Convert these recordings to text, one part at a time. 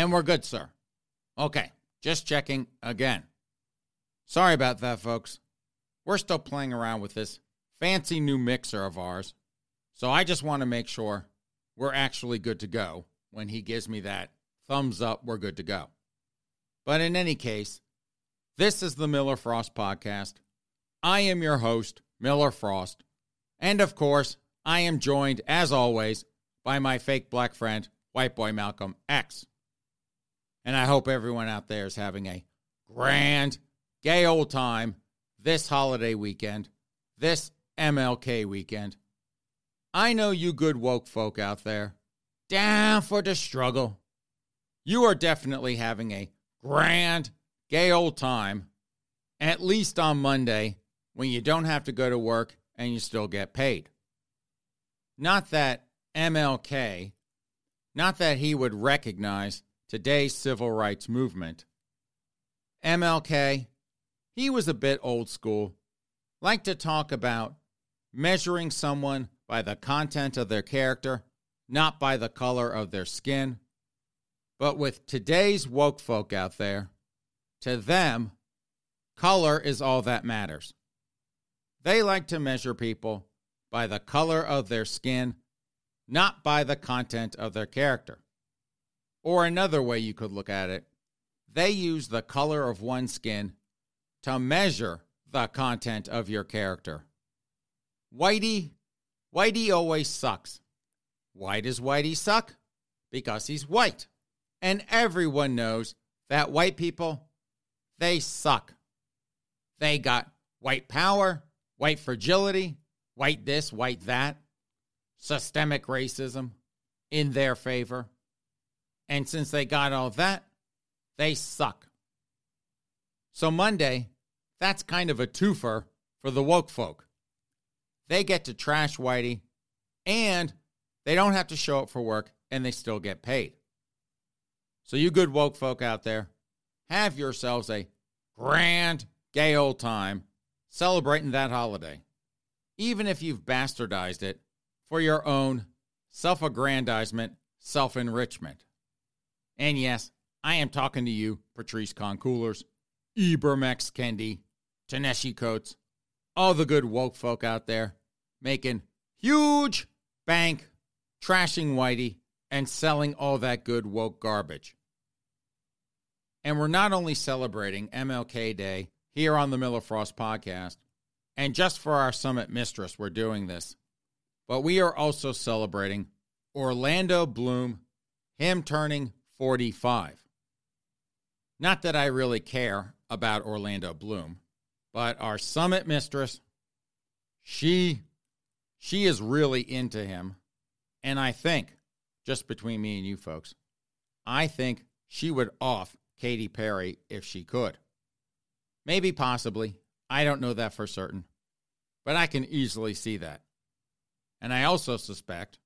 And we're good, sir. Okay, just checking again. Sorry about that, folks. We're still playing around with this fancy new mixer of ours. So I just want to make sure we're actually good to go when he gives me that thumbs up, we're good to go. But in any case, this is the Miller Frost Podcast. I am your host, Miller Frost. And of course, I am joined, as always, by my fake black friend, White Boy Malcolm X. And I hope everyone out there is having a grand, gay old time this holiday weekend, this MLK weekend. I know you good woke folk out there, down for the struggle. You are definitely having a grand, gay old time, at least on Monday when you don't have to go to work and you still get paid. Not that MLK, not that he would recognize today's civil rights movement. MLK, he was a bit old school, liked to talk about measuring someone by the content of their character, not by the color of their skin. But with today's woke folk out there, to them, color is all that matters. They like to measure people by the color of their skin, not by the content of their character. Or another way you could look at it, they use the color of one's skin to measure the content of your character. Whitey, Whitey always sucks. Why does Whitey suck? Because he's white. And everyone knows that white people, they suck. They got white power, white fragility, white this, white that, systemic racism in their favor. And since they got all that, they suck. So Monday, that's kind of a twofer for the woke folk. They get to trash Whitey, and they don't have to show up for work, and they still get paid. So, you good woke folk out there, have yourselves a grand, gay old time celebrating that holiday, even if you've bastardized it for your own self aggrandizement, self enrichment. And yes, I am talking to you, Patrisse Cullors, Ibermex Kendi, Ta-Nehisi Coates, all the good woke folk out there making huge bank, trashing Whitey, and selling all that good woke garbage. And we're not only celebrating MLK Day here on the Miller Frost podcast, and just for our summit mistress, we're doing this, but we are also celebrating Orlando Bloom, him turning 45. Not that I really care about Orlando Bloom, but our summit mistress, she she is really into him. And I think, just between me and you folks, I think she would off Katy Perry if she could. Maybe possibly. I don't know that for certain. But I can easily see that. And I also suspect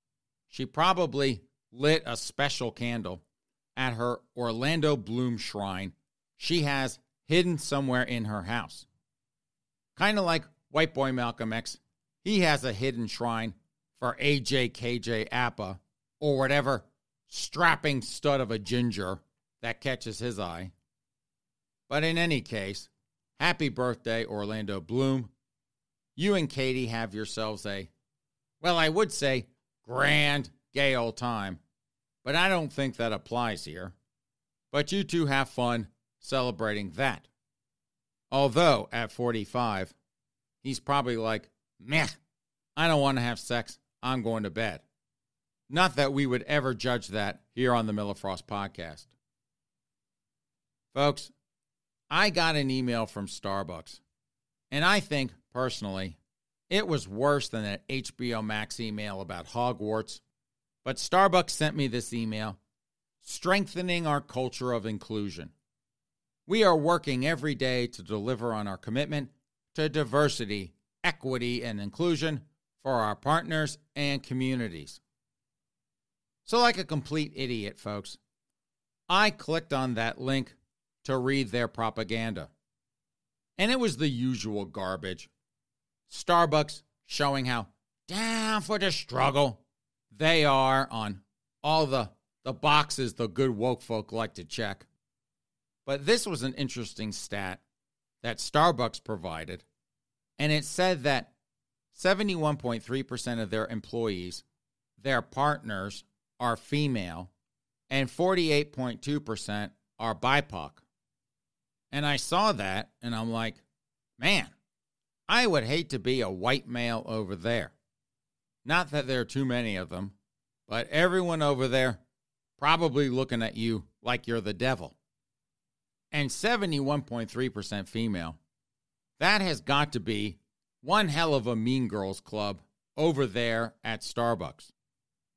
she probably lit a special candle at her Orlando Bloom shrine she has hidden somewhere in her house. Kind of like White Boy Malcolm X, he has a hidden shrine for AJ KJ Apa or whatever strapping stud of a ginger that catches his eye. But in any case, happy birthday, Orlando Bloom. You and Katy have yourselves a, well, I would say grand gay old time, but I don't think that applies here. But you two have fun celebrating that. Although at 45, he's probably like, meh, I don't want to have sex. I'm going to bed. Not that we would ever judge that here on the Miller Frost podcast. Folks, I got an email from Starbucks, and I think personally it was worse than that HBO Max email about Hogwarts. But Starbucks sent me this email strengthening our culture of inclusion. We are working every day to deliver on our commitment to diversity, equity, and inclusion for our partners and communities. So, like a complete idiot, folks, I clicked on that link to read their propaganda. And it was the usual garbage. Starbucks showing how down for the struggle they are on all the, the boxes the good woke folk like to check. But this was an interesting stat that Starbucks provided, and it said that 71.3% of their employees, their partners, are female, and 48.2% are BIPOC. And I saw that, and I'm like, man, I would hate to be a white male over there. Not that there are too many of them, but everyone over there probably looking at you like you're the devil. And 71.3% female. That has got to be one hell of a mean girls club over there at Starbucks.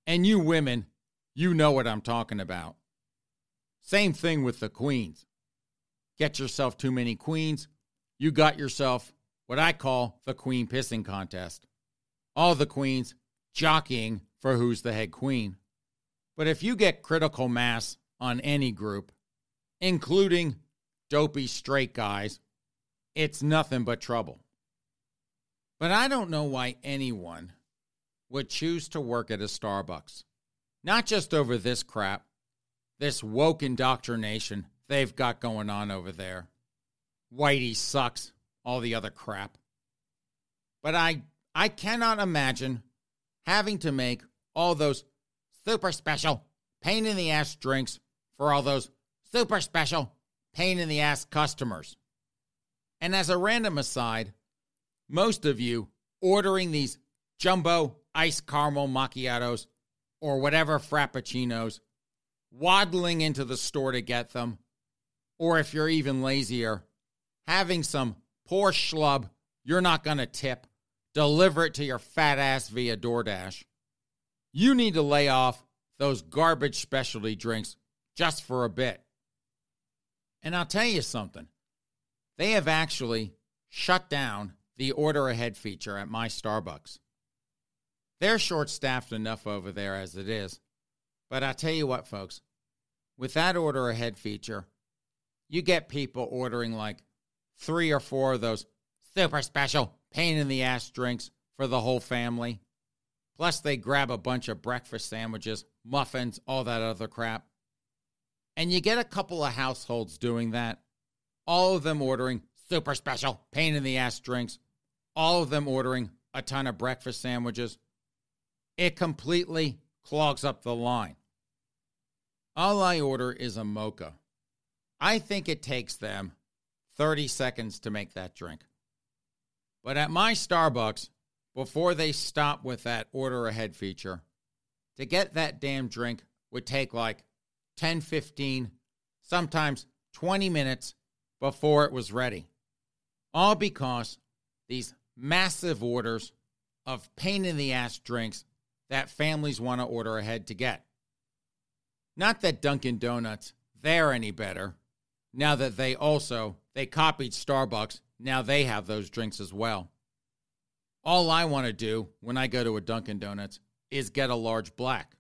And you women, you know what I'm talking about. Same thing with the queens. Get yourself too many queens, you got yourself what I call the queen pissing contest. All the queens jockeying for who's the head queen. But if you get critical mass on any group, including dopey straight guys, it's nothing but trouble. But I don't know why anyone would choose to work at a Starbucks. Not just over this crap, this woke indoctrination they've got going on over there. Whitey sucks, all the other crap. But I I cannot imagine having to make all those super special pain in the ass drinks for all those super special pain in the ass customers. And as a random aside, most of you ordering these jumbo ice caramel macchiatos or whatever frappuccinos, waddling into the store to get them, or if you're even lazier, having some poor schlub you're not going to tip deliver it to your fat ass via DoorDash. You need to lay off those garbage specialty drinks just for a bit. And I'll tell you something. They have actually shut down the order ahead feature at my Starbucks. They're short staffed enough over there as it is. But I'll tell you what, folks, with that order ahead feature, you get people ordering like three or four of those super special pain in the ass drinks for the whole family. Plus, they grab a bunch of breakfast sandwiches, muffins, all that other crap. And you get a couple of households doing that, all of them ordering super special pain in the ass drinks, all of them ordering a ton of breakfast sandwiches. It completely clogs up the line. All I order is a mocha. I think it takes them 30 seconds to make that drink. But at my Starbucks, before they stop with that order ahead feature, to get that damn drink would take like 10, 15, sometimes 20 minutes before it was ready. All because these massive orders of pain in the ass drinks that families want to order ahead to get. Not that Dunkin' Donuts, they're any better now that they also they copied Starbucks, now they have those drinks as well. All I want to do when I go to a Dunkin' Donuts is get a large black.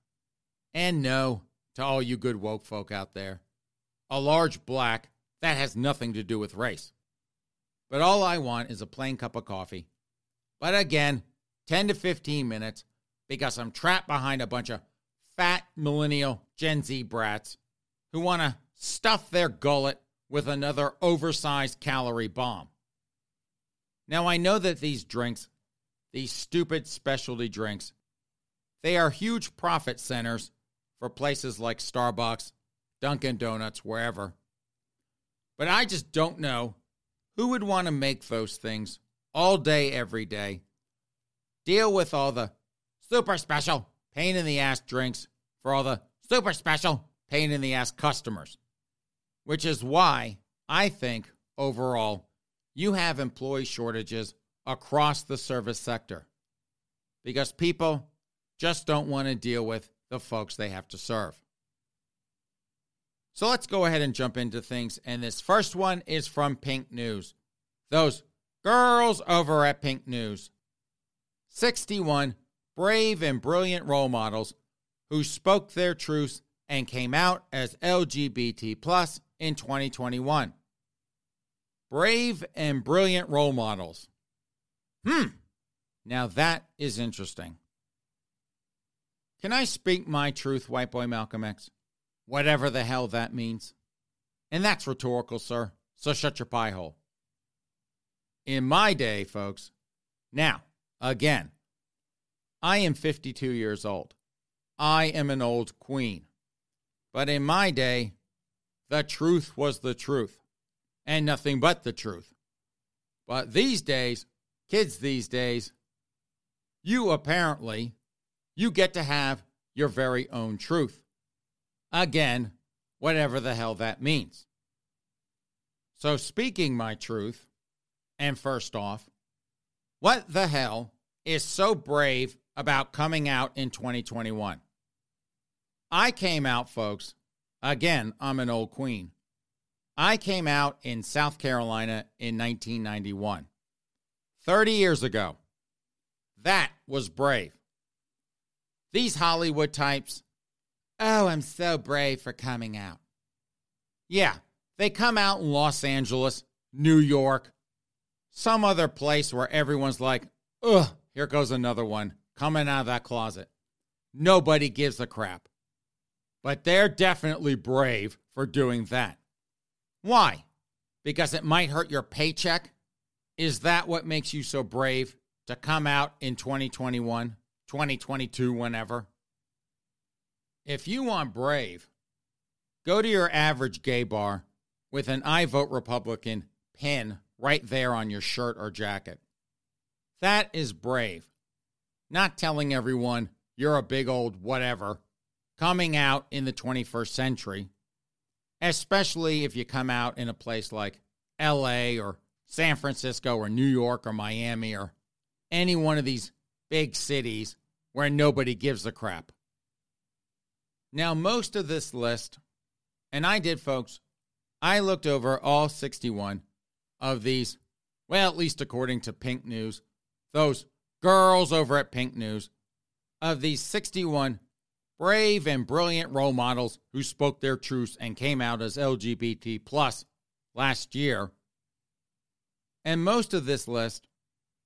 And no, to all you good woke folk out there, a large black that has nothing to do with race. But all I want is a plain cup of coffee. But again, 10 to 15 minutes because I'm trapped behind a bunch of fat millennial Gen Z brats who want to stuff their gullet with another oversized calorie bomb. Now, I know that these drinks, these stupid specialty drinks, they are huge profit centers for places like Starbucks, Dunkin' Donuts, wherever. But I just don't know who would want to make those things all day, every day, deal with all the super special pain in the ass drinks for all the super special pain in the ass customers. Which is why I think overall you have employee shortages across the service sector because people just don't want to deal with the folks they have to serve. So let's go ahead and jump into things. And this first one is from Pink News. Those girls over at Pink News 61 brave and brilliant role models who spoke their truths and came out as LGBT plus in 2021. Brave and brilliant role models. Hmm. Now that is interesting. Can I speak my truth, white boy Malcolm X? Whatever the hell that means. And that's rhetorical, sir. So shut your pie hole. In my day, folks, now, again, I am 52 years old. I am an old queen. But in my day, the truth was the truth and nothing but the truth. But these days, kids these days, you apparently you get to have your very own truth. Again, whatever the hell that means. So speaking my truth, and first off, what the hell is so brave about coming out in 2021. I came out, folks. Again, I'm an old queen. I came out in South Carolina in 1991. 30 years ago. That was brave. These Hollywood types, oh, I'm so brave for coming out. Yeah, they come out in Los Angeles, New York, some other place where everyone's like, ugh, here goes another one coming out of that closet. Nobody gives a crap. But they're definitely brave for doing that. Why? Because it might hurt your paycheck? Is that what makes you so brave to come out in 2021, 2022, whenever? If you want brave, go to your average gay bar with an I vote Republican pin right there on your shirt or jacket. That is brave not telling everyone you're a big old whatever coming out in the 21st century, especially if you come out in a place like LA or San Francisco or New York or Miami or any one of these big cities where nobody gives a crap. Now, most of this list, and I did, folks, I looked over all 61 of these, well, at least according to Pink News, those girls over at Pink News of these 61 brave and brilliant role models who spoke their truths and came out as LGBT plus last year. And most of this list,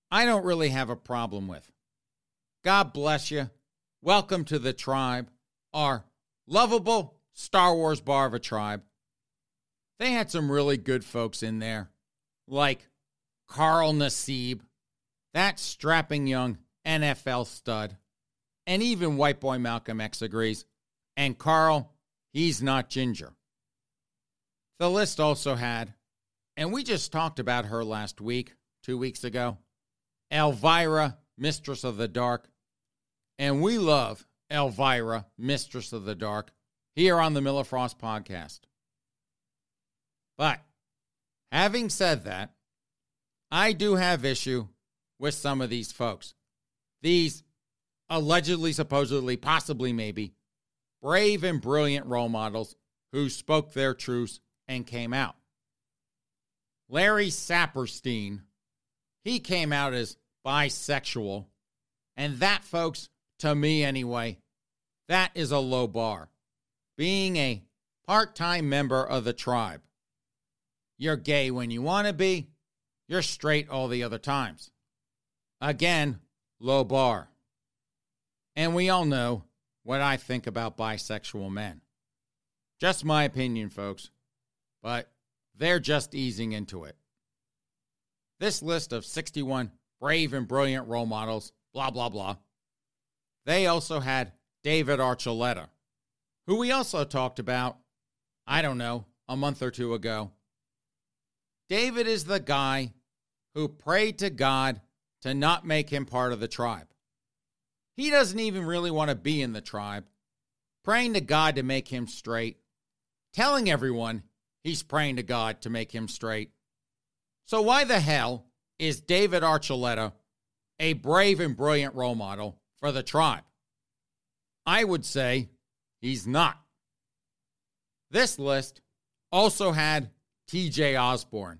I don't really have a problem with. God bless you. Welcome to the tribe, our lovable Star Wars bar of a tribe. They had some really good folks in there, like Carl Nassib, that strapping young NFL stud. And even white boy Malcolm X agrees. And Carl, he's not ginger. The list also had, and we just talked about her last week, two weeks ago, Elvira, Mistress of the Dark. And we love Elvira, Mistress of the Dark, here on the Miller Frost podcast. But having said that, I do have issue with some of these folks. These allegedly, supposedly, possibly, maybe brave and brilliant role models who spoke their truths and came out. Larry Saperstein, he came out as bisexual. And that, folks, to me anyway, that is a low bar. Being a part time member of the tribe. You're gay when you want to be, you're straight all the other times. Again, low bar. And we all know what I think about bisexual men. Just my opinion, folks, but they're just easing into it. This list of 61 brave and brilliant role models, blah, blah, blah. They also had David Archuleta, who we also talked about, I don't know, a month or two ago. David is the guy who prayed to God to not make him part of the tribe. He doesn't even really want to be in the tribe, praying to God to make him straight, telling everyone he's praying to God to make him straight. So, why the hell is David Archuleta a brave and brilliant role model for the tribe? I would say he's not. This list also had TJ Osborne,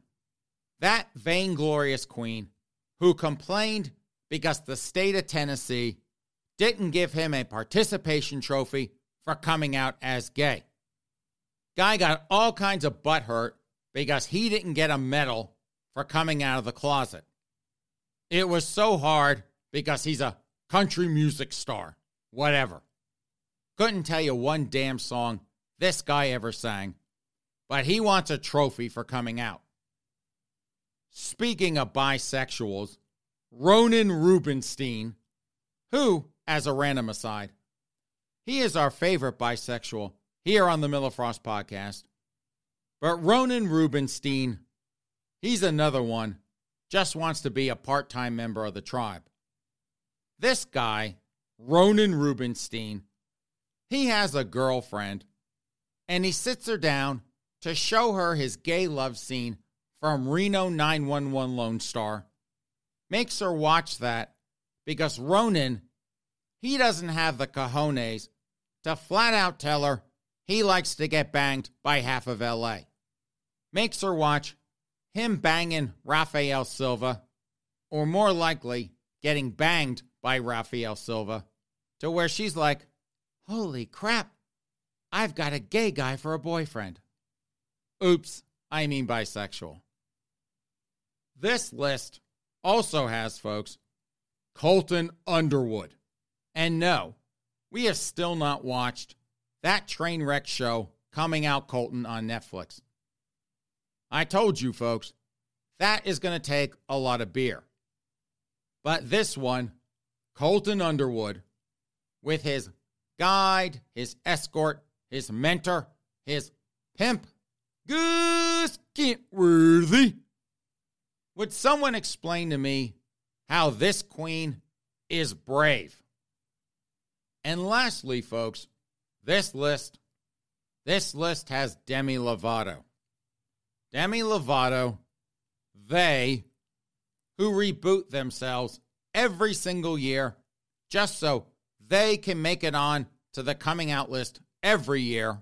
that vainglorious queen who complained because the state of Tennessee didn't give him a participation trophy for coming out as gay. Guy got all kinds of butt hurt because he didn't get a medal for coming out of the closet. It was so hard because he's a country music star, whatever. Couldn't tell you one damn song this guy ever sang, but he wants a trophy for coming out. Speaking of bisexuals, Ronen Rubinstein, who, as a random aside, he is our favorite bisexual here on the Miller Frost podcast. But Ronen Rubinstein, he's another one, just wants to be a part time member of the tribe. This guy, Ronen Rubinstein, he has a girlfriend and he sits her down to show her his gay love scene from Reno 911 Lone Star. Makes her watch that because Ronen, he doesn't have the cojones to flat out tell her he likes to get banged by half of LA. Makes her watch him banging Rafael Silva, or more likely, getting banged by Rafael Silva, to where she's like, Holy crap, I've got a gay guy for a boyfriend. Oops, I mean bisexual. This list also has, folks, Colton Underwood. And no, we have still not watched that train wreck show coming out, Colton, on Netflix. I told you, folks, that is going to take a lot of beer. But this one, Colton Underwood, with his guide, his escort, his mentor, his pimp, Gus Kenworthy. Would someone explain to me how this queen is brave? And lastly, folks, this list, this list has Demi Lovato. Demi Lovato, they who reboot themselves every single year just so they can make it on to the coming out list every year.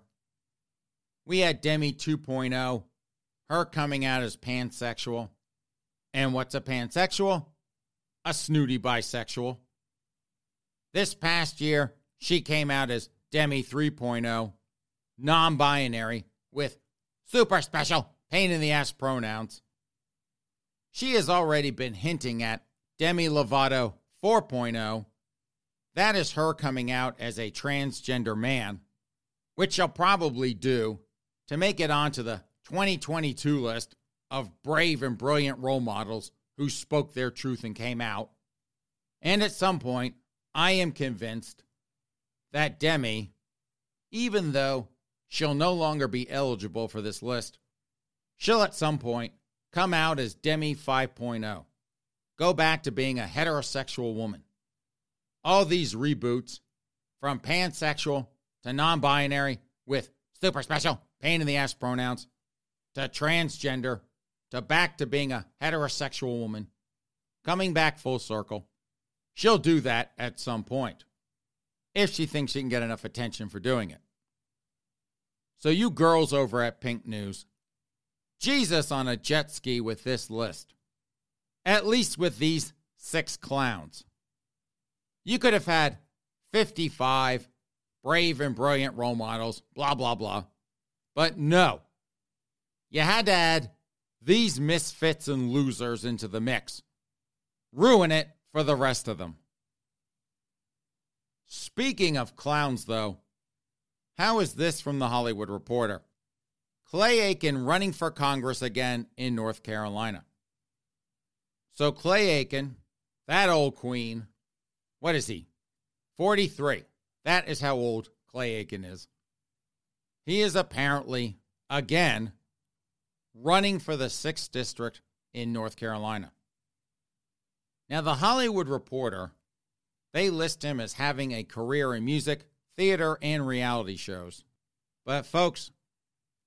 We had Demi 2.0, her coming out as pansexual. And what's a pansexual? A snooty bisexual. This past year, she came out as Demi 3.0, non binary, with super special pain in the ass pronouns. She has already been hinting at Demi Lovato 4.0. That is her coming out as a transgender man, which she'll probably do to make it onto the 2022 list of brave and brilliant role models who spoke their truth and came out. And at some point, I am convinced that Demi, even though she'll no longer be eligible for this list, she'll at some point come out as Demi 5.0, go back to being a heterosexual woman. All these reboots, from pansexual to non binary with super special pain in the ass pronouns, to transgender, to back to being a heterosexual woman, coming back full circle. She'll do that at some point if she thinks she can get enough attention for doing it. So, you girls over at Pink News, Jesus on a jet ski with this list, at least with these six clowns. You could have had 55 brave and brilliant role models, blah, blah, blah. But no, you had to add these misfits and losers into the mix. Ruin it for the rest of them. Speaking of clowns, though, how is this from the Hollywood Reporter? Clay Aiken running for Congress again in North Carolina. So, Clay Aiken, that old queen, what is he? 43. That is how old Clay Aiken is. He is apparently, again, running for the 6th District in North Carolina. Now, the Hollywood Reporter they list him as having a career in music, theater, and reality shows. But, folks,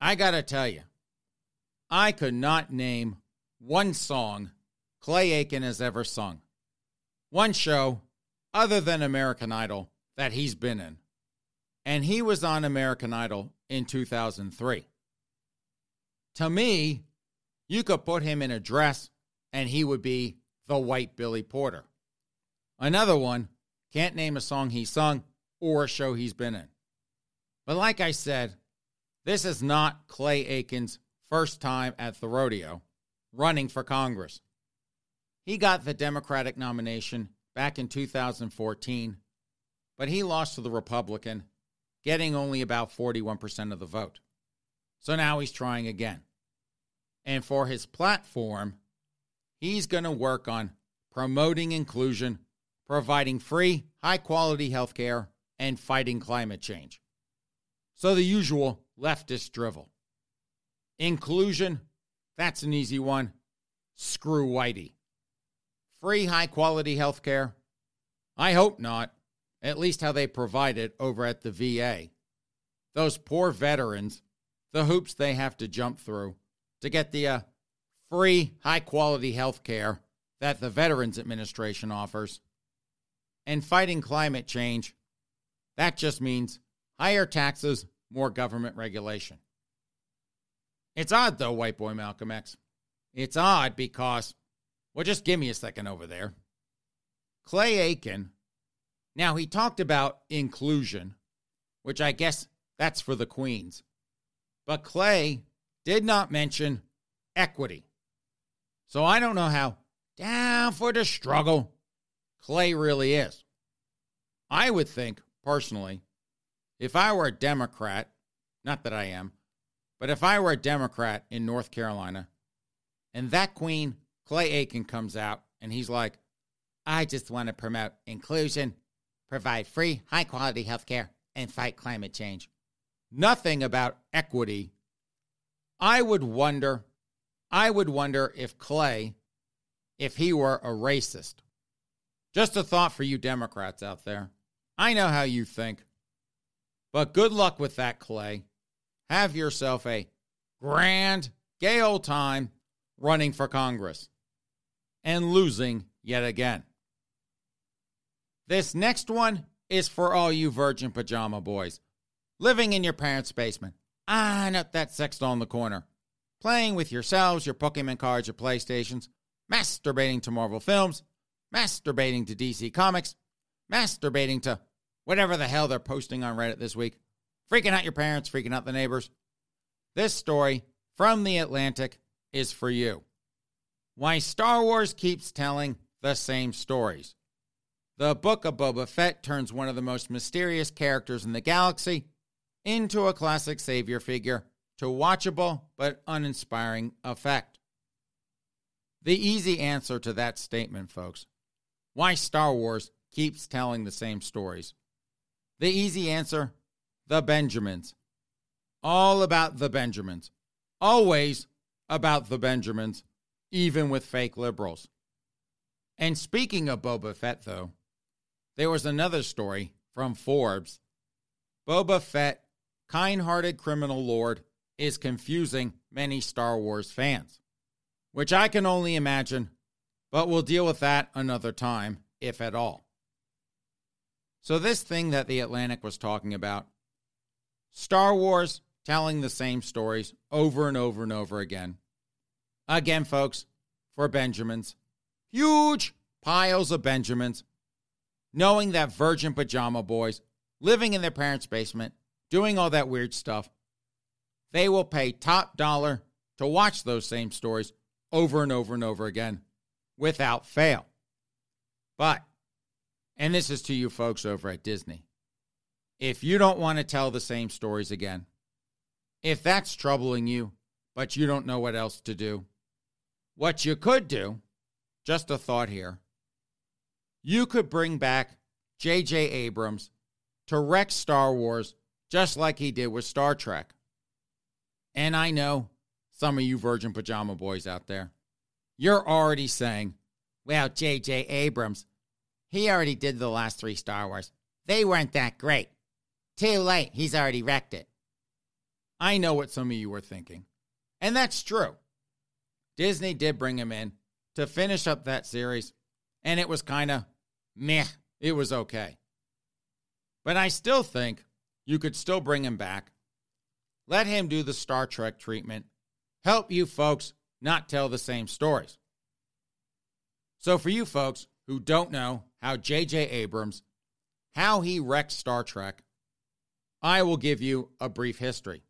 I gotta tell you, I could not name one song Clay Aiken has ever sung, one show other than American Idol that he's been in. And he was on American Idol in 2003. To me, you could put him in a dress and he would be the white Billy Porter. Another one, can't name a song he sung or a show he's been in. But like I said, this is not Clay Aiken's first time at the rodeo running for Congress. He got the Democratic nomination back in 2014, but he lost to the Republican, getting only about 41% of the vote. So now he's trying again. And for his platform, he's going to work on promoting inclusion, providing free, high quality health care, and fighting climate change. So the usual leftist drivel. Inclusion, that's an easy one. Screw Whitey. Free, high quality health care? I hope not. At least how they provide it over at the VA. Those poor veterans, the hoops they have to jump through to get the uh, free, high quality health care that the Veterans Administration offers. And fighting climate change, that just means higher taxes, more government regulation. It's odd, though, white boy Malcolm X. It's odd because, well, just give me a second over there. Clay Aiken, now he talked about inclusion, which I guess that's for the Queens. But Clay did not mention equity. So I don't know how down for the struggle Clay really is. I would think, personally, if I were a Democrat, not that I am, but if I were a Democrat in North Carolina and that queen, Clay Aiken, comes out and he's like, I just want to promote inclusion, provide free, high quality health care, and fight climate change. Nothing about equity I would wonder, I would wonder if Clay, if he were a racist. Just a thought for you Democrats out there. I know how you think. But good luck with that, Clay. Have yourself a grand, gay old time running for Congress and losing yet again. This next one is for all you virgin pajama boys living in your parents' basement ah, eyeing up that sex doll in the corner, playing with yourselves, your Pokemon cards, your PlayStations, masturbating to Marvel films, masturbating to DC Comics, masturbating to whatever the hell they're posting on Reddit this week, freaking out your parents, freaking out the neighbors. This story from The Atlantic is for you. Why Star Wars keeps telling the same stories. The Book of Boba Fett turns one of the most mysterious characters in the galaxy into a classic savior figure to watchable but uninspiring effect. The easy answer to that statement, folks, why Star Wars keeps telling the same stories. The easy answer the Benjamins. All about the Benjamins. Always about the Benjamins, even with fake liberals. And speaking of Boba Fett, though, there was another story from Forbes. Boba Fett kind hearted criminal lord is confusing many Star Wars fans, which I can only imagine, but we'll deal with that another time, if at all. So, this thing that The Atlantic was talking about Star Wars telling the same stories over and over and over again. Again, folks, for Benjamins, huge piles of Benjamins, knowing that virgin pajama boys living in their parents' basement doing all that weird stuff, they will pay top dollar to watch those same stories over and over and over again without fail. But, and this is to you folks over at Disney, if you don't want to tell the same stories again, if that's troubling you, but you don't know what else to do, what you could do, just a thought here, you could bring back J.J. Abrams to wreck Star Wars just like he did with Star Trek. And I know some of you Virgin Pajama Boys out there, you're already saying, well, J.J. Abrams, he already did the last three Star Wars. They weren't that great. Too late. He's already wrecked it. I know what some of you were thinking. And that's true. Disney did bring him in to finish up that series, and it was kind of meh. It was okay. But I still think you could still bring him back. Let him do the Star Trek treatment. Help you folks not tell the same stories. So, for you folks who don't know how J.J. Abrams, how he wrecked Star Trek, I will give you a brief history.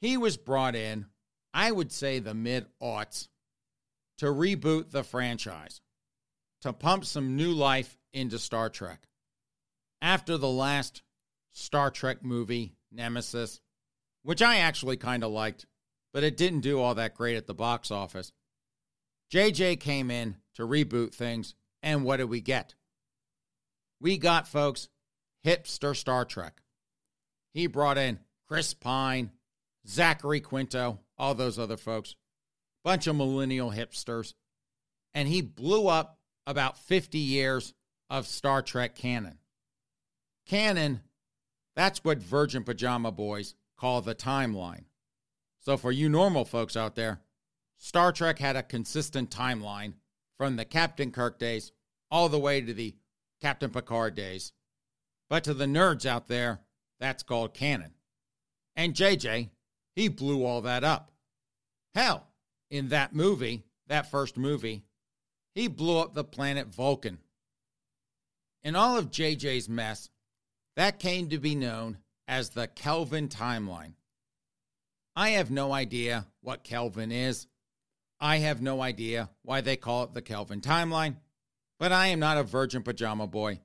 He was brought in, I would say, the mid aughts to reboot the franchise, to pump some new life into Star Trek. After the last Star Trek movie, Nemesis, which I actually kind of liked, but it didn't do all that great at the box office. JJ came in to reboot things, and what did we get? We got, folks, hipster Star Trek. He brought in Chris Pine, Zachary Quinto, all those other folks, bunch of millennial hipsters, and he blew up about 50 years of Star Trek canon. Canon, that's what Virgin Pajama Boys call the timeline. So, for you normal folks out there, Star Trek had a consistent timeline from the Captain Kirk days all the way to the Captain Picard days. But to the nerds out there, that's called canon. And JJ, he blew all that up. Hell, in that movie, that first movie, he blew up the planet Vulcan. In all of JJ's mess, that came to be known as the Kelvin timeline. I have no idea what Kelvin is. I have no idea why they call it the Kelvin timeline, but I am not a virgin pajama boy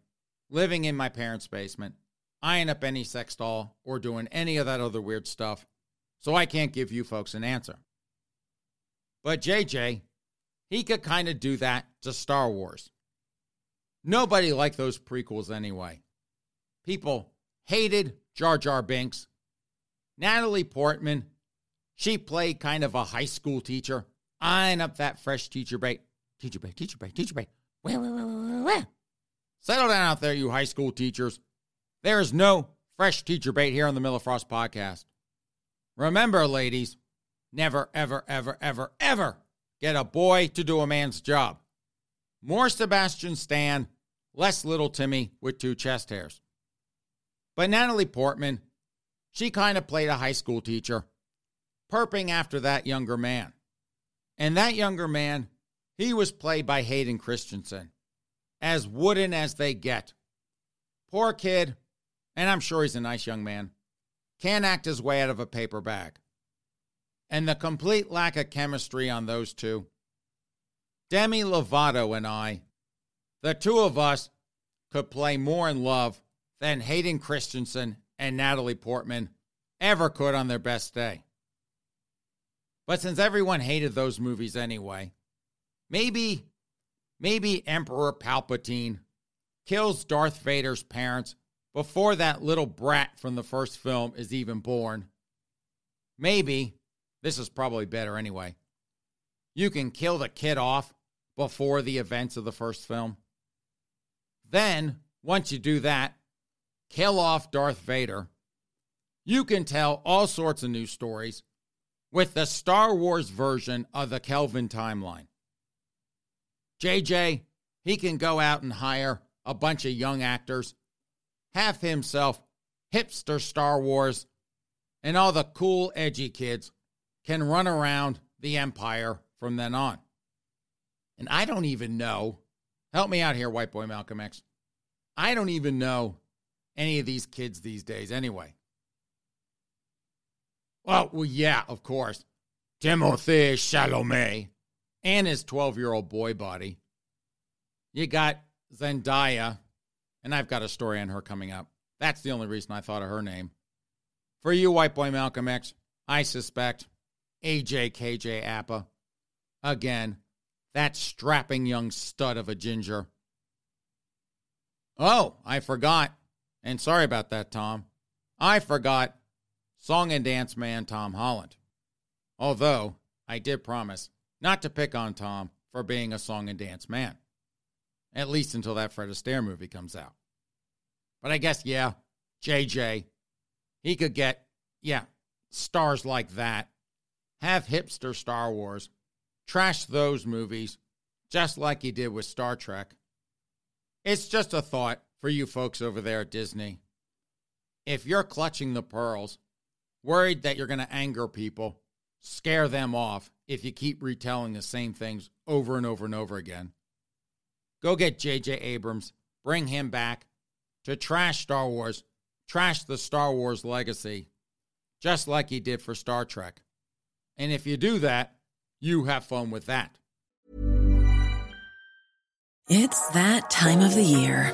living in my parents' basement, eyeing up any sex doll or doing any of that other weird stuff, so I can't give you folks an answer. But JJ, he could kind of do that to Star Wars. Nobody liked those prequels anyway. People hated Jar Jar Binks. Natalie Portman, she played kind of a high school teacher, eyeing up that fresh teacher bait. Teacher bait, teacher bait, teacher bait. Where, where, where, where, where? Settle down out there, you high school teachers. There is no fresh teacher bait here on the Miller Frost podcast. Remember, ladies, never, ever, ever, ever, ever get a boy to do a man's job. More Sebastian Stan, less little Timmy with two chest hairs. But Natalie Portman, she kind of played a high school teacher, perping after that younger man. And that younger man, he was played by Hayden Christensen, as wooden as they get. Poor kid, and I'm sure he's a nice young man, can't act his way out of a paper bag. And the complete lack of chemistry on those two. Demi Lovato and I, the two of us, could play more in love than Hayden Christensen and Natalie Portman ever could on their best day. But since everyone hated those movies anyway, maybe maybe Emperor Palpatine kills Darth Vader's parents before that little brat from the first film is even born. Maybe, this is probably better anyway, you can kill the kid off before the events of the first film. Then, once you do that, kill off Darth Vader. You can tell all sorts of new stories with the Star Wars version of the Kelvin timeline. JJ, he can go out and hire a bunch of young actors, have himself hipster Star Wars, and all the cool, edgy kids can run around the Empire from then on. And I don't even know, help me out here, White Boy Malcolm X. I don't even know any of these kids these days anyway. Well, well yeah, of course. Timothée Chalamet and his 12 year old boy body. You got Zendaya, and I've got a story on her coming up. That's the only reason I thought of her name. For you, white boy Malcolm X, I suspect AJ KJ Apa. Again, that strapping young stud of a ginger. Oh, I forgot. And sorry about that, Tom. I forgot song and dance man Tom Holland. Although I did promise not to pick on Tom for being a song and dance man. at least until that Fred Astaire movie comes out. But I guess, yeah, JJ, he could get, yeah, stars like that, have hipster Star Wars, trash those movies, just like he did with Star Trek. It's just a thought for you folks over there at Disney. If you're clutching the pearls, worried that you're going to anger people, scare them off if you keep retelling the same things over and over and over again, go get J.J. Abrams, bring him back to trash Star Wars, trash the Star Wars legacy, just like he did for Star Trek. And if you do that, you have fun with that. It's that time of the year.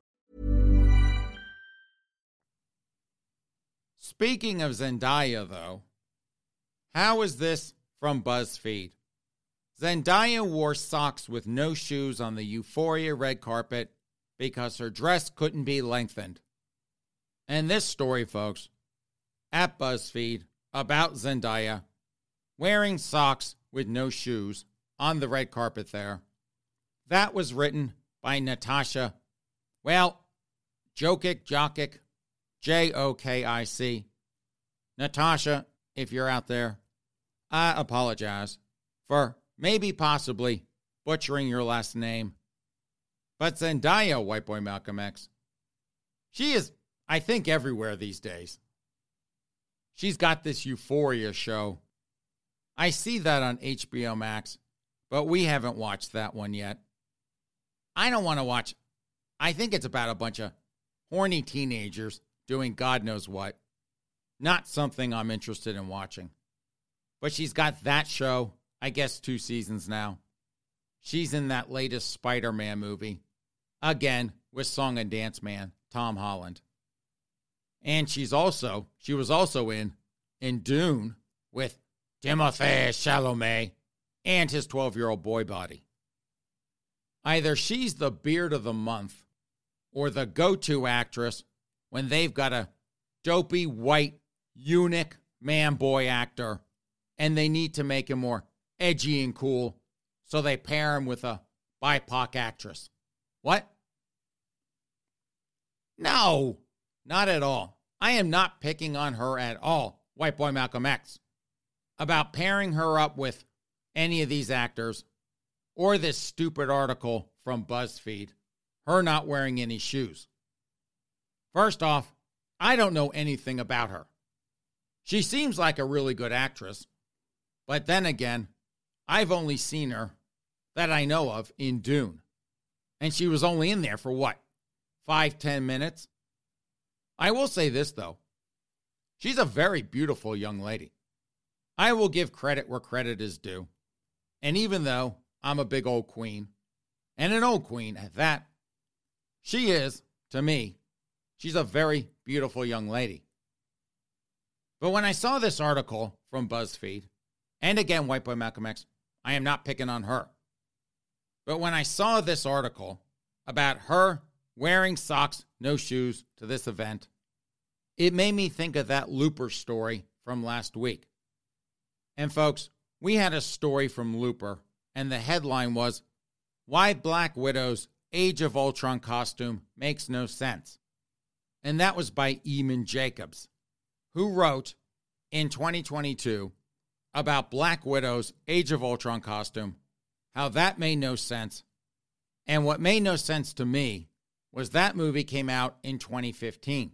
Speaking of Zendaya, though, how is this from BuzzFeed? Zendaya wore socks with no shoes on the Euphoria red carpet because her dress couldn't be lengthened. And this story, folks, at BuzzFeed about Zendaya wearing socks with no shoes on the red carpet there, that was written by Natasha, well, Jokic, Jokic, J O K I C. Natasha, if you're out there, I apologize for maybe possibly butchering your last name. But Zendaya, White Boy Malcolm X, she is, I think, everywhere these days. She's got this Euphoria show. I see that on HBO Max, but we haven't watched that one yet. I don't want to watch. I think it's about a bunch of horny teenagers doing God knows what. Not something I'm interested in watching. But she's got that show, I guess two seasons now. She's in that latest Spider Man movie, again with Song and Dance Man, Tom Holland. And she's also, she was also in, in Dune with Timothée Chalamet and his 12 year old boy body. Either she's the beard of the month or the go to actress when they've got a dopey white eunuch man boy actor and they need to make him more edgy and cool, so they pair him with a BIPOC actress. What? No, not at all. I am not picking on her at all, White Boy Malcolm X, about pairing her up with any of these actors or this stupid article from BuzzFeed, her not wearing any shoes. First off, I don't know anything about her. She seems like a really good actress, but then again, I've only seen her that I know of in Dune. And she was only in there for what? Five, ten minutes? I will say this, though. She's a very beautiful young lady. I will give credit where credit is due. And even though I'm a big old queen, and an old queen at that, she is, to me, she's a very beautiful young lady. But when I saw this article from BuzzFeed, and again, White Boy Malcolm X, I am not picking on her. But when I saw this article about her wearing socks, no shoes to this event, it made me think of that Looper story from last week. And folks, we had a story from Looper, and the headline was Why Black Widow's Age of Ultron costume makes no sense. And that was by Eamon Jacobs who wrote in 2022 about Black Widow's Age of Ultron costume, how that made no sense. And what made no sense to me was that movie came out in 2015.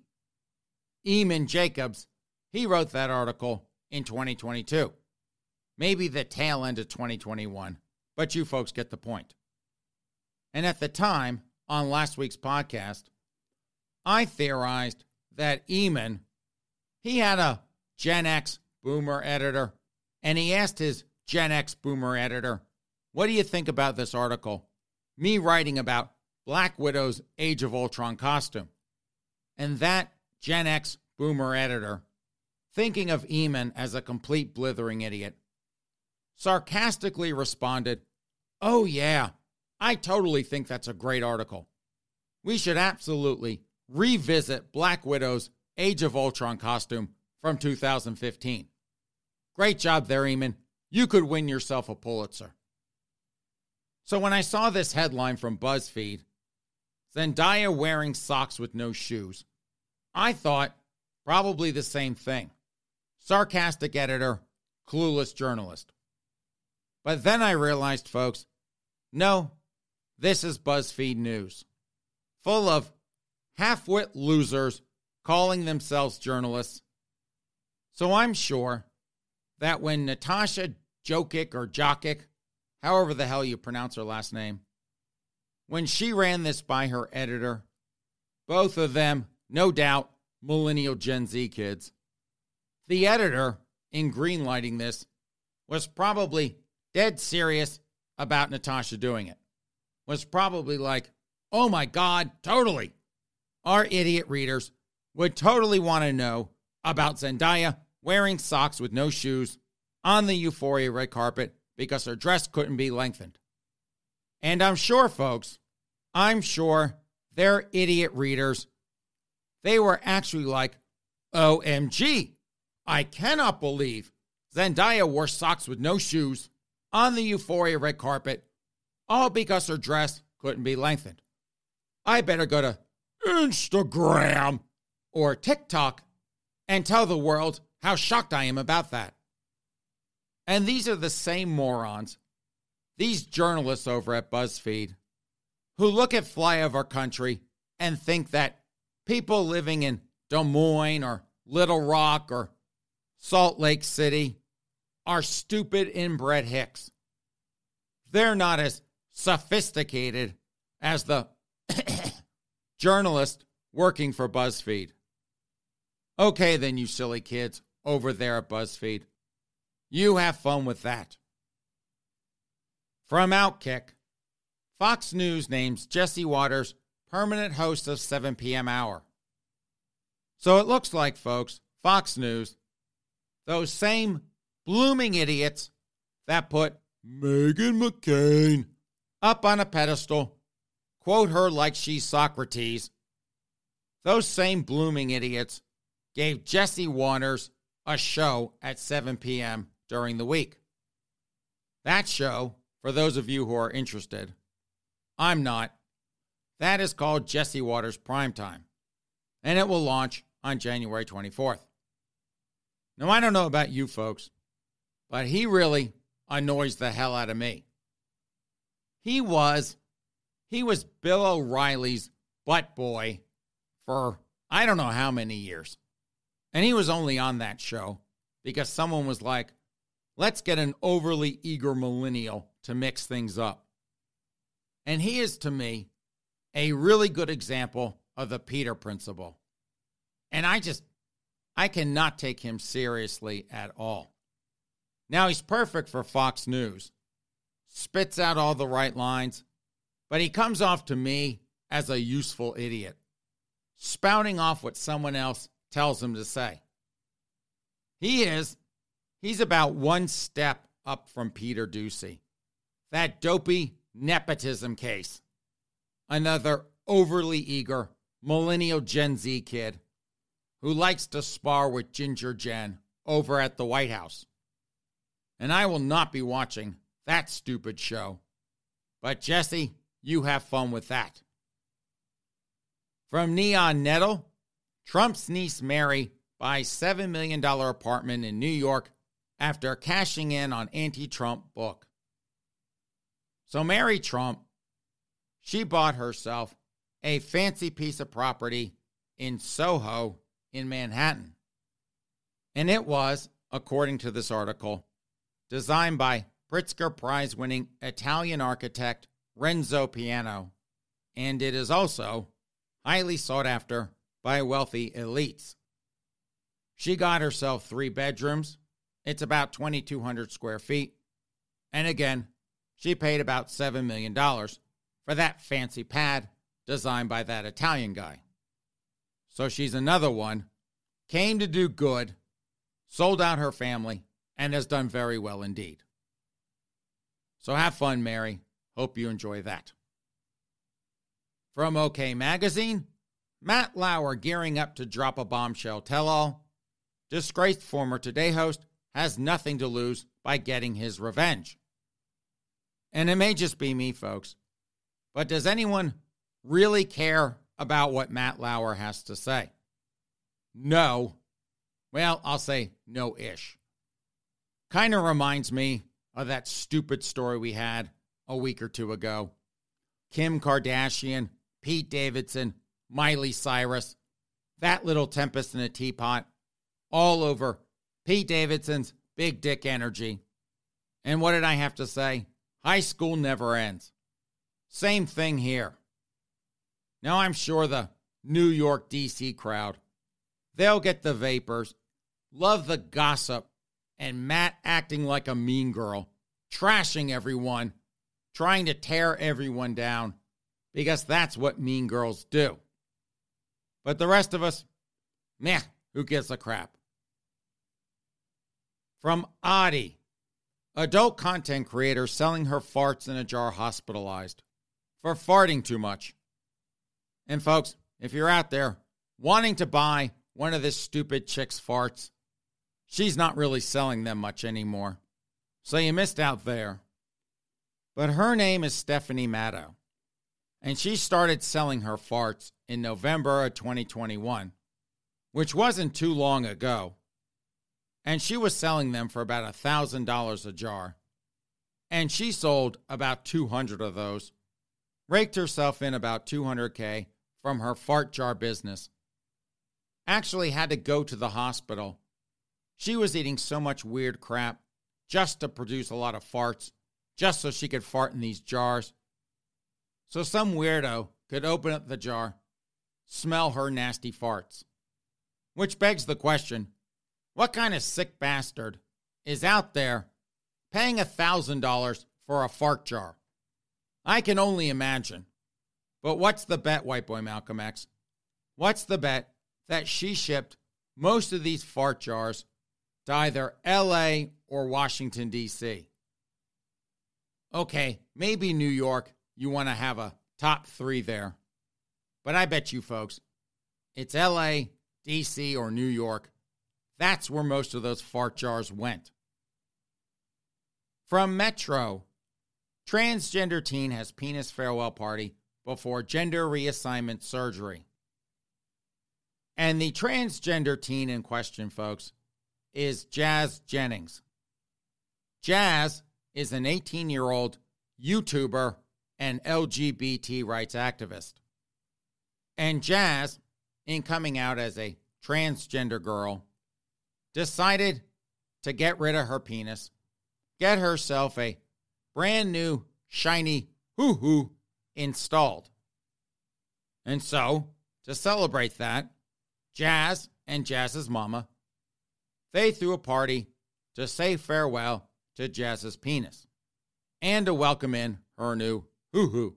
Eamon Jacobs, he wrote that article in 2022. Maybe the tail end of 2021, but you folks get the point. And at the time, on last week's podcast, I theorized that Eamon, he had a Gen X boomer editor, and he asked his Gen X boomer editor, What do you think about this article? Me writing about Black Widow's Age of Ultron costume. And that Gen X boomer editor, thinking of Eamon as a complete blithering idiot, sarcastically responded, Oh, yeah, I totally think that's a great article. We should absolutely revisit Black Widow's Age of Ultron costume from 2015. Great job there, Eamon. You could win yourself a Pulitzer. So when I saw this headline from BuzzFeed, Zendaya wearing socks with no shoes, I thought probably the same thing. Sarcastic editor, clueless journalist. But then I realized, folks, no, this is BuzzFeed News, full of half wit losers calling themselves journalists. So I'm sure that when Natasha Jokic or Jokic, however the hell you pronounce her last name, when she ran this by her editor, both of them, no doubt, millennial Gen Z kids, the editor, in greenlighting this, was probably dead serious about Natasha doing it was probably like, oh my God, totally. Our idiot readers would totally want to know about Zendaya wearing socks with no shoes on the Euphoria red carpet because her dress couldn't be lengthened. And I'm sure, folks, I'm sure their idiot readers, they were actually like, OMG, I cannot believe Zendaya wore socks with no shoes on the Euphoria red carpet all because her dress couldn't be lengthened. I better go to Instagram or TikTok and tell the world how shocked I am about that. And these are the same morons, these journalists over at BuzzFeed, who look at flyover country and think that people living in Des Moines or Little Rock or Salt Lake City are stupid inbred hicks. They're not as sophisticated as the journalist working for BuzzFeed. Okay, then, you silly kids over there at BuzzFeed. You have fun with that. From Outkick, Fox News names Jesse Watters permanent host of 7 p.m. Hour. So it looks like, folks, Fox News, those same blooming idiots that put Meghan McCain up on a pedestal, quote her like she's Socrates. Those same blooming idiots gave Jesse Watters a show at 7 p.m. during the week. That show, for those of you who are interested, I'm not. That is called Jesse Watters Primetime, and it will launch on January 24th. Now, I don't know about you folks, but he really annoys the hell out of me. He was he was Bill O'Reilly's butt boy for I don't know how many years. And he was only on that show because someone was like, let's get an overly eager millennial to mix things up. And he is, to me, a really good example of the Peter principle. And I just, I cannot take him seriously at all. Now, he's perfect for Fox News spits out all the right lines, but he comes off to me as a useful idiot, spouting off what someone else tells him to say. He is, he's about one step up from Peter Doocy, that dopey nepotism case. Another overly eager millennial Gen Z kid who likes to spar with Ginger Jen over at the White House. And I will not be watching that stupid show. But Jesse, you have fun with that. From Neon Nettle, Trump's niece Mary buys $7 million apartment in New York after cashing in on anti-Trump book. So Mary Trump, she bought herself a fancy piece of property in Soho in Manhattan. And it was, according to this article, designed by Pritzker Prize winning Italian architect Renzo Piano, and it is also highly sought after by wealthy elites. She got herself three bedrooms. It's about 2,200 square feet. And again, she paid about $7 million for that fancy pad designed by that Italian guy. So she's another one, came to do good, sold out her family, and has done very well indeed. So have fun, Mary. Hope you enjoy that. From OK Magazine, Matt Lauer gearing up to drop a bombshell tell all. Disgraced former Today host has nothing to lose by getting his revenge. And it may just be me, folks, but does anyone really care about what Matt Lauer has to say? No. Well, I'll say no ish. Kind of reminds me of that stupid story we had a week or two ago. Kim Kardashian, Pete Davidson, Miley Cyrus, that little tempest in a teapot, all over Pete Davidson's big dick energy. And what did I have to say? High school never ends. Same thing here. Now, I'm sure the New York, D.C. crowd, they'll get the vapors, love the gossip, and Matt acting like a mean girl, trashing everyone, trying to tear everyone down, because that's what mean girls do. But the rest of us, meh, who gives a crap? From Adi, adult content creator selling her farts in a jar hospitalized for farting too much. And folks, if you're out there wanting to buy one of this stupid chick's farts, she's not really selling them much anymore. So you missed out there. But her name is Stephanie Matto, and she started selling her farts in November of 2021, which wasn't too long ago. And she was selling them for about $1,000 a jar. And she sold about 200 of those, raked herself in about 200K from her fart jar business. Actually, had to go to the hospital. She was eating so much weird crap just to produce a lot of farts, just so she could fart in these jars. So some weirdo could open up the jar, smell her nasty farts. Which begs the question what kind of sick bastard is out there paying $1,000 for a fart jar? I can only imagine. But what's the bet, White Boy Malcolm X? What's the bet that she shipped most of these fart jars to either LA or Washington, D.C.? Okay, maybe New York, you want to have a top three there. But I bet you folks, it's LA, DC, or New York. That's where most of those fart jars went. From Metro, transgender teen has penis farewell party before gender reassignment surgery. And the transgender teen in question, folks, is Jazz Jennings. Jazz is an 18 year old YouTuber and LGBT rights activist. And Jazz, in coming out as a transgender girl, decided to get rid of her penis, get herself a brand new, shiny hoo hoo installed. And so, to celebrate that, Jazz and Jazz's mama, they threw a party to say farewell to Jazz's penis and to welcome in her new hoo hoo.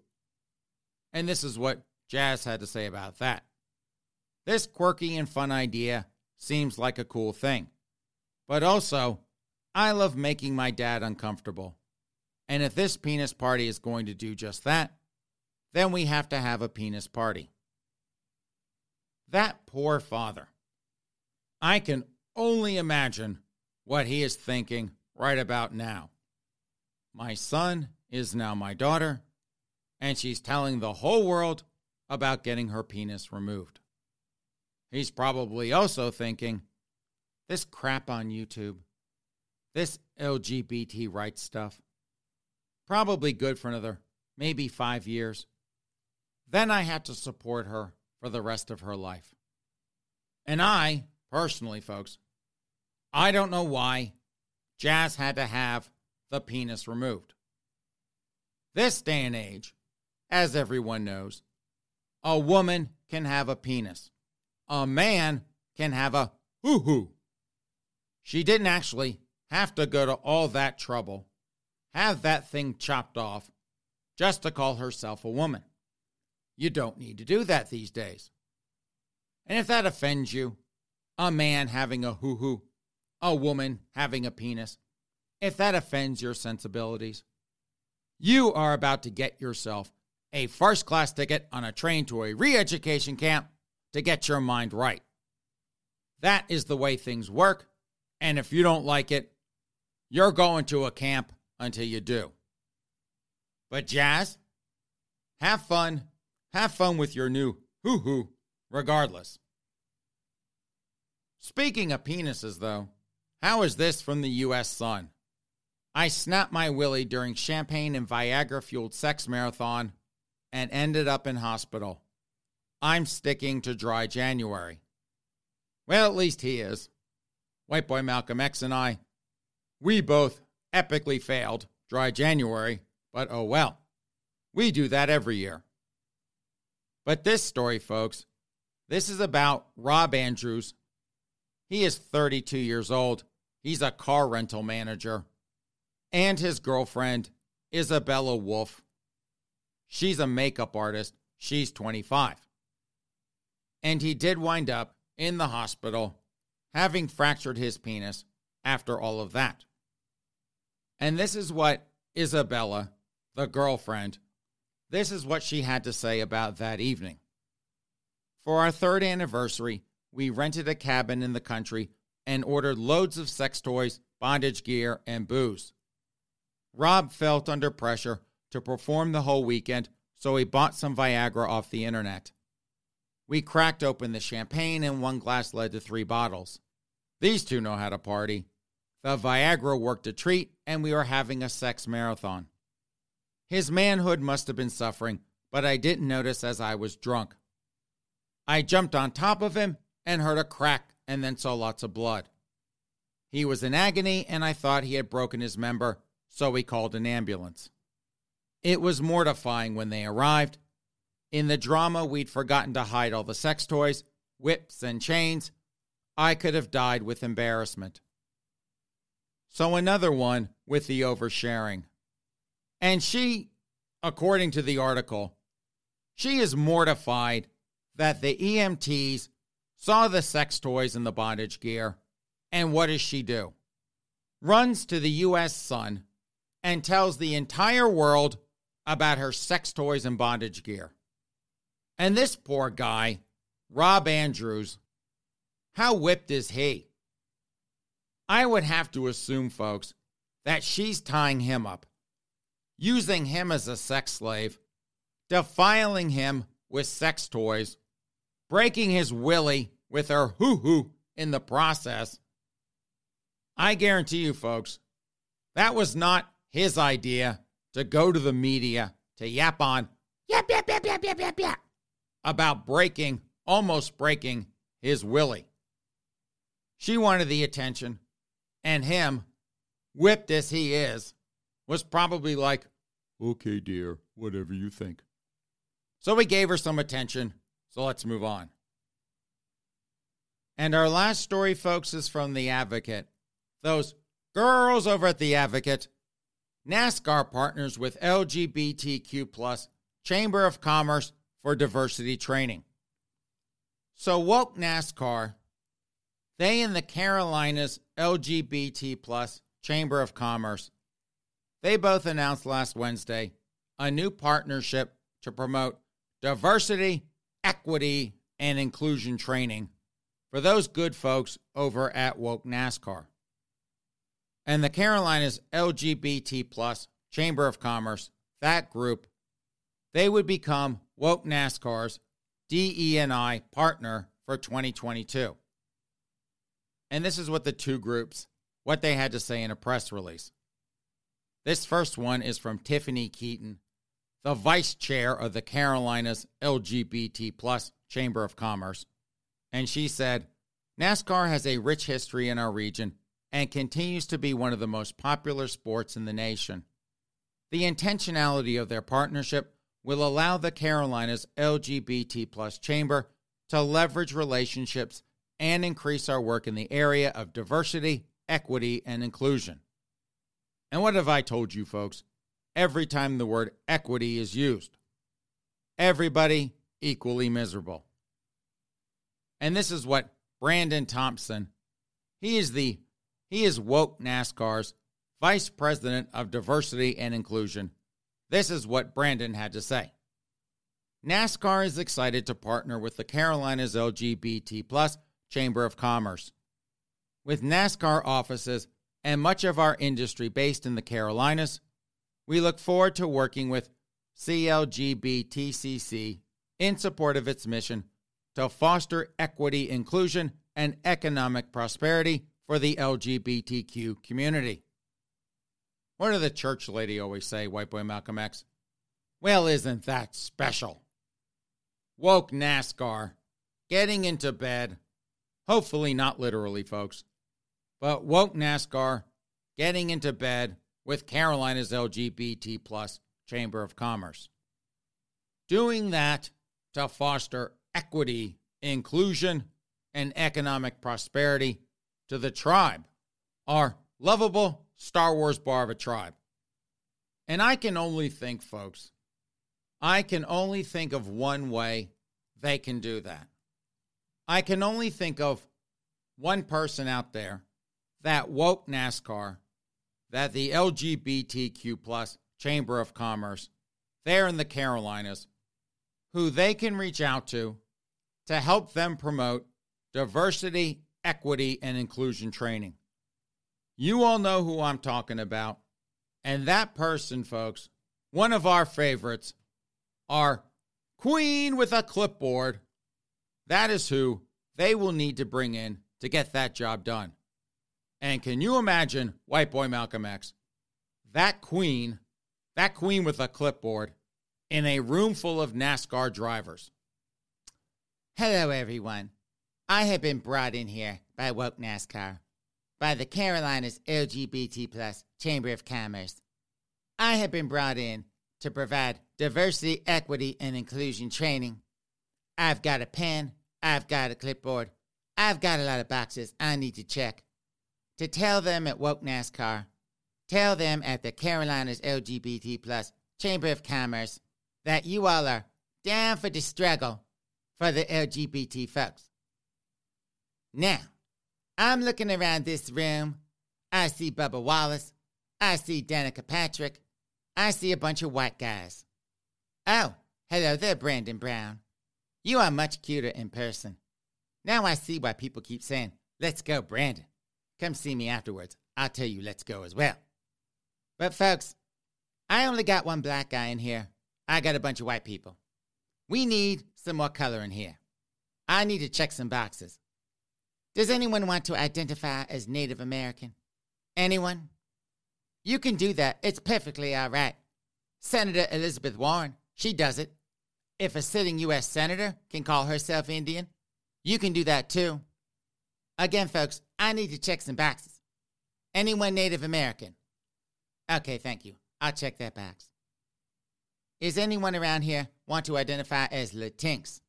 And this is what Jazz had to say about that. This quirky and fun idea seems like a cool thing. But also, I love making my dad uncomfortable. And if this penis party is going to do just that, then we have to have a penis party. That poor father. I can only imagine what he is thinking right about now. My son is now my daughter, and she's telling the whole world about getting her penis removed. He's probably also thinking, this crap on YouTube, this LGBT rights stuff, probably good for another maybe five years. then I had to support her for the rest of her life. And I, personally, folks, I don't know why Jazz had to have the penis removed. This day and age, as everyone knows, a woman can have a penis. A man can have a hoo hoo. She didn't actually have to go to all that trouble, have that thing chopped off, just to call herself a woman. You don't need to do that these days. And if that offends you, a man having a hoo hoo, a woman having a penis, if that offends your sensibilities, you are about to get yourself a first class ticket on a train to a re education camp to get your mind right. That is the way things work. And if you don't like it, you're going to a camp until you do. But, Jazz, have fun. Have fun with your new hoo hoo, regardless. Speaking of penises, though, how is this from the U.S. Sun? I snapped my willy during champagne and Viagra fueled sex marathon and ended up in hospital. I'm sticking to dry January. Well, at least he is. White boy Malcolm X and I, we both epically failed dry January, but oh well. We do that every year. But this story, folks, this is about Rob Andrews. He is 32 years old. He's a car rental manager. And his girlfriend, Isabella Wolf. She's a makeup artist. She's 25. And he did wind up in the hospital having fractured his penis after all of that. And this is what Isabella, the girlfriend, this is what she had to say about that evening. For our third anniversary, we rented a cabin in the country and ordered loads of sex toys, bondage gear, and booze. Rob felt under pressure to perform the whole weekend, so he bought some Viagra off the internet. We cracked open the champagne, and one glass led to three bottles. These two know how to party. The Viagra worked a treat, and we were having a sex marathon. His manhood must have been suffering, but I didn't notice as I was drunk. I jumped on top of him and heard a crack and then saw lots of blood. He was in agony, and I thought he had broken his member, so we called an ambulance. It was mortifying when they arrived, in the drama, we'd forgotten to hide all the sex toys, whips, and chains. I could have died with embarrassment. So, another one with the oversharing. And she, according to the article, she is mortified that the EMTs saw the sex toys and the bondage gear. And what does she do? Runs to the U.S. Sun and tells the entire world about her sex toys and bondage gear. And this poor guy, Rob Andrews, how whipped is he? I would have to assume, folks, that she's tying him up, using him as a sex slave, defiling him with sex toys, breaking his willy with her hoo hoo in the process. I guarantee you, folks, that was not his idea to go to the media to yap on, yap, yap, yap, yap, yap, yap, yap about breaking, almost breaking his Willie. She wanted the attention, and him, whipped as he is, was probably like, Okay, dear, whatever you think. So we gave her some attention, so let's move on. And our last story, folks, is from The Advocate. Those girls over at The Advocate, NASCAR partners with LGBTQ plus Chamber of Commerce for diversity training. So, Woke NASCAR, they and the Carolinas LGBT plus Chamber of Commerce, they both announced last Wednesday a new partnership to promote diversity, equity, and inclusion training for those good folks over at Woke NASCAR. And the Carolinas LGBT plus Chamber of Commerce, that group, they would become Woke NASCAR's DEI partner for 2022. And this is what the two groups, what they had to say in a press release. This first one is from Tiffany Keaton. the vice chair of the Carolinas LGBT plus Chamber of Commerce, and she said, NASCAR has a rich history in our region and continues to be one of the most popular sports in the nation. The intentionality of their partnership will allow the Carolinas LGBT plus chamber to leverage relationships and increase our work in the area of diversity, equity, and inclusion. And what have I told you, folks? Every time the word equity is used, everybody equally miserable. And this is what Brandon Thompson, he is the he is woke NASCAR's vice president of diversity and inclusion. This is what Brandon had to say. NASCAR is excited to partner with the Carolinas LGBT plus Chamber of Commerce. With NASCAR offices and much of our industry based in the Carolinas, we look forward to working with CLGBTCC in support of its mission to foster equity, inclusion, and economic prosperity for the LGBTQ community. What did the church lady always say, White Boy Malcolm X? Well, isn't that special? Woke NASCAR, getting into bed, hopefully not literally, folks, but woke NASCAR, getting into bed with Carolina's LGBT plus Chamber of Commerce. Doing that to foster equity, inclusion, and economic prosperity to the tribe, our lovable Star Wars bar of a tribe. And I can only think, folks, I can only think of one way they can do that. I can only think of one person out there that woke NASCAR, that the LGBTQ plus Chamber of Commerce there in the Carolinas, who they can reach out to to help them promote diversity, equity, and inclusion training. You all know who I'm talking about. And that person, folks, one of our favorites, our queen with a clipboard. That is who they will need to bring in to get that job done. And can you imagine, white boy Malcolm X, that queen, that queen with a clipboard in a room full of NASCAR drivers? Hello, everyone. I have been brought in here by Woke NASCAR, by the Carolinas LGBT plus Chamber of Commerce. I have been brought in to provide diversity, equity, and inclusion training. I've got a pen, I've got a clipboard, I've got a lot of boxes I need to check. To tell them at Woke NASCAR, tell them at the Carolinas LGBT plus Chamber of Commerce that you all are down for the struggle for the LGBT folks. Now, I'm looking around this room. I see Bubba Wallace. I see Danica Patrick. I see a bunch of white guys. Oh, hello there, Brandon Brown. You are much cuter in person. Now I see why people keep saying, let's go, Brandon. Come see me afterwards. I'll tell you, let's go as well. But, folks, I only got one black guy in here. I got a bunch of white people. We need some more color in here. I need to check some boxes. Does anyone want to identify as Native American? Anyone? You can do that. It's perfectly all right. Senator Elizabeth Warren, she does it. If a sitting U.S. Senator can call herself Indian, you can do that too. Again, folks, I need to check some boxes. Anyone Native American? Okay, thank you. I'll check that box. Is anyone around here want to identify as Latinx?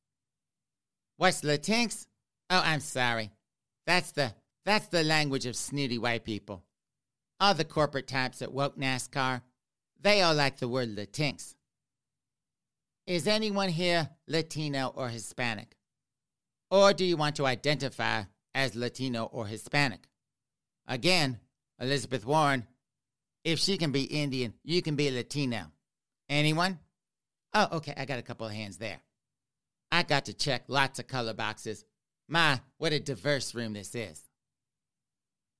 What's Latinx? Oh, I'm sorry. That's the that's the language of snooty white people. All the corporate types at woke NASCAR, they all like the word Latinx. Is anyone here Latino or Hispanic? Or do you want to identify as Latino or Hispanic? Again, Elizabeth Warren, if she can be Indian, you can be Latino. Anyone? Oh, okay, I got a couple of hands there. I got to check lots of color boxes. My, what a diverse room this is.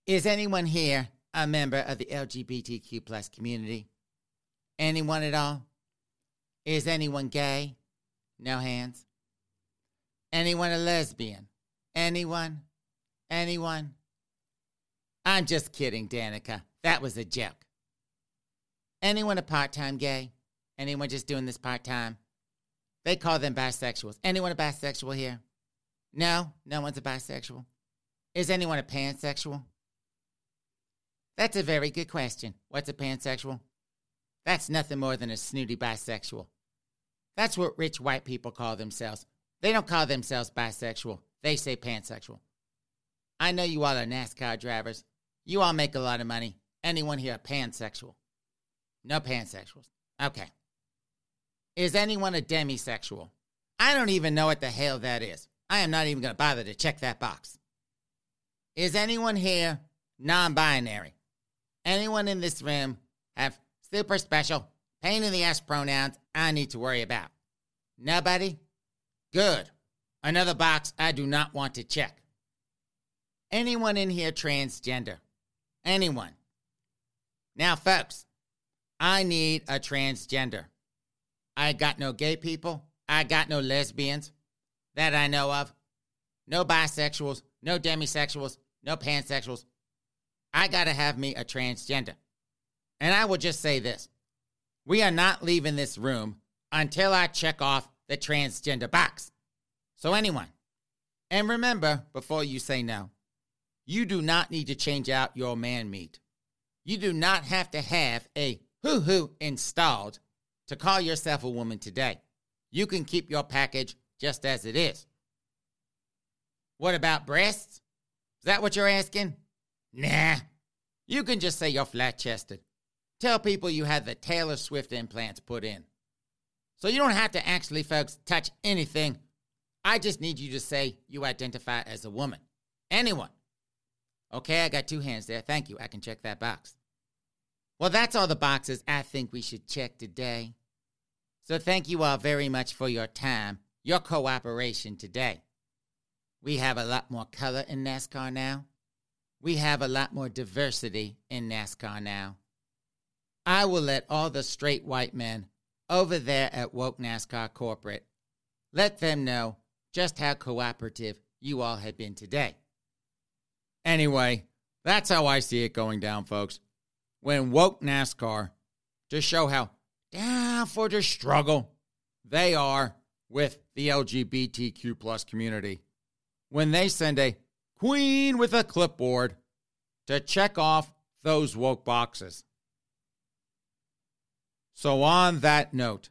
Is anyone here a member of the LGBTQ plus community? Anyone at all? Is anyone gay? No hands. Anyone a lesbian? Anyone? Anyone? I'm just kidding, Danica. That was a joke. Anyone a part time gay? Anyone just doing this part time? They call them bisexuals. Anyone a bisexual here? No, no one's a bisexual. Is anyone a pansexual? That's a very good question. What's a pansexual? That's nothing more than a snooty bisexual. That's what rich white people call themselves. They don't call themselves bisexual, they say pansexual. I know you all are NASCAR drivers. You all make a lot of money. Anyone here a pansexual? No pansexuals. Okay. Is anyone a demisexual? I don't even know what the hell that is. I am not even going to bother to check that box. Is anyone here non binary? Anyone in this room have super special, pain in the ass pronouns I need to worry about? Nobody? Good. Another box I do not want to check. Anyone in here transgender? Anyone? Now, folks, I need a transgender. I got no gay people. I got no lesbians that I know of. No bisexuals, no demisexuals, no pansexuals. I got to have me a transgender. And I will just say this we are not leaving this room until I check off the transgender box. So, anyone, and remember before you say no, you do not need to change out your man meat. You do not have to have a hoo hoo installed to call yourself a woman today. You can keep your package just as it is. What about breasts? Is that what you're asking? Nah. You can just say you're flat chested. Tell people you had the Taylor Swift implants put in. So you don't have to actually, folks, touch anything. I just need you to say you identify as a woman. Anyone. Okay, I got two hands there. Thank you. I can check that box. Well, that's all the boxes I think we should check today. So thank you all very much for your time, your cooperation today. We have a lot more color in NASCAR now. We have a lot more diversity in NASCAR now. I will let all the straight white men over there at Woke NASCAR Corporate let them know just how cooperative you all have been today. Anyway, that's how I see it going down, folks. When Woke NASCAR, to show how down for the struggle they are with the LGBTQ plus community, when they send a queen with a clipboard to check off those woke boxes. So, on that note,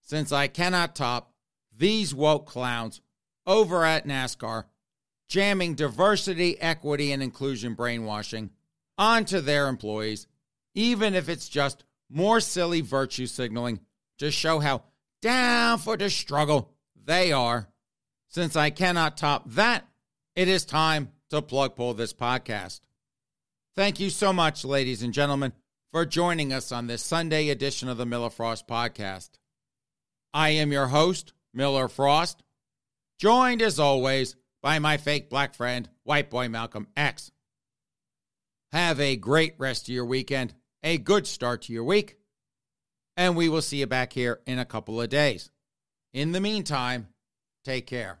since I cannot top these woke clowns over at NASCAR jamming diversity, equity, and inclusion brainwashing onto their employees, even if it's just more silly virtue signaling to show how down for the struggle they are. Since I cannot top that, it is time to plug pull this podcast. Thank you so much, ladies and gentlemen, for joining us on this Sunday edition of the Miller Frost Podcast. I am your host, Miller Frost, joined as always by my fake black friend, white boy Malcolm X. Have a great rest of your weekend, a good start to your week, and we will see you back here in a couple of days. In the meantime, take care.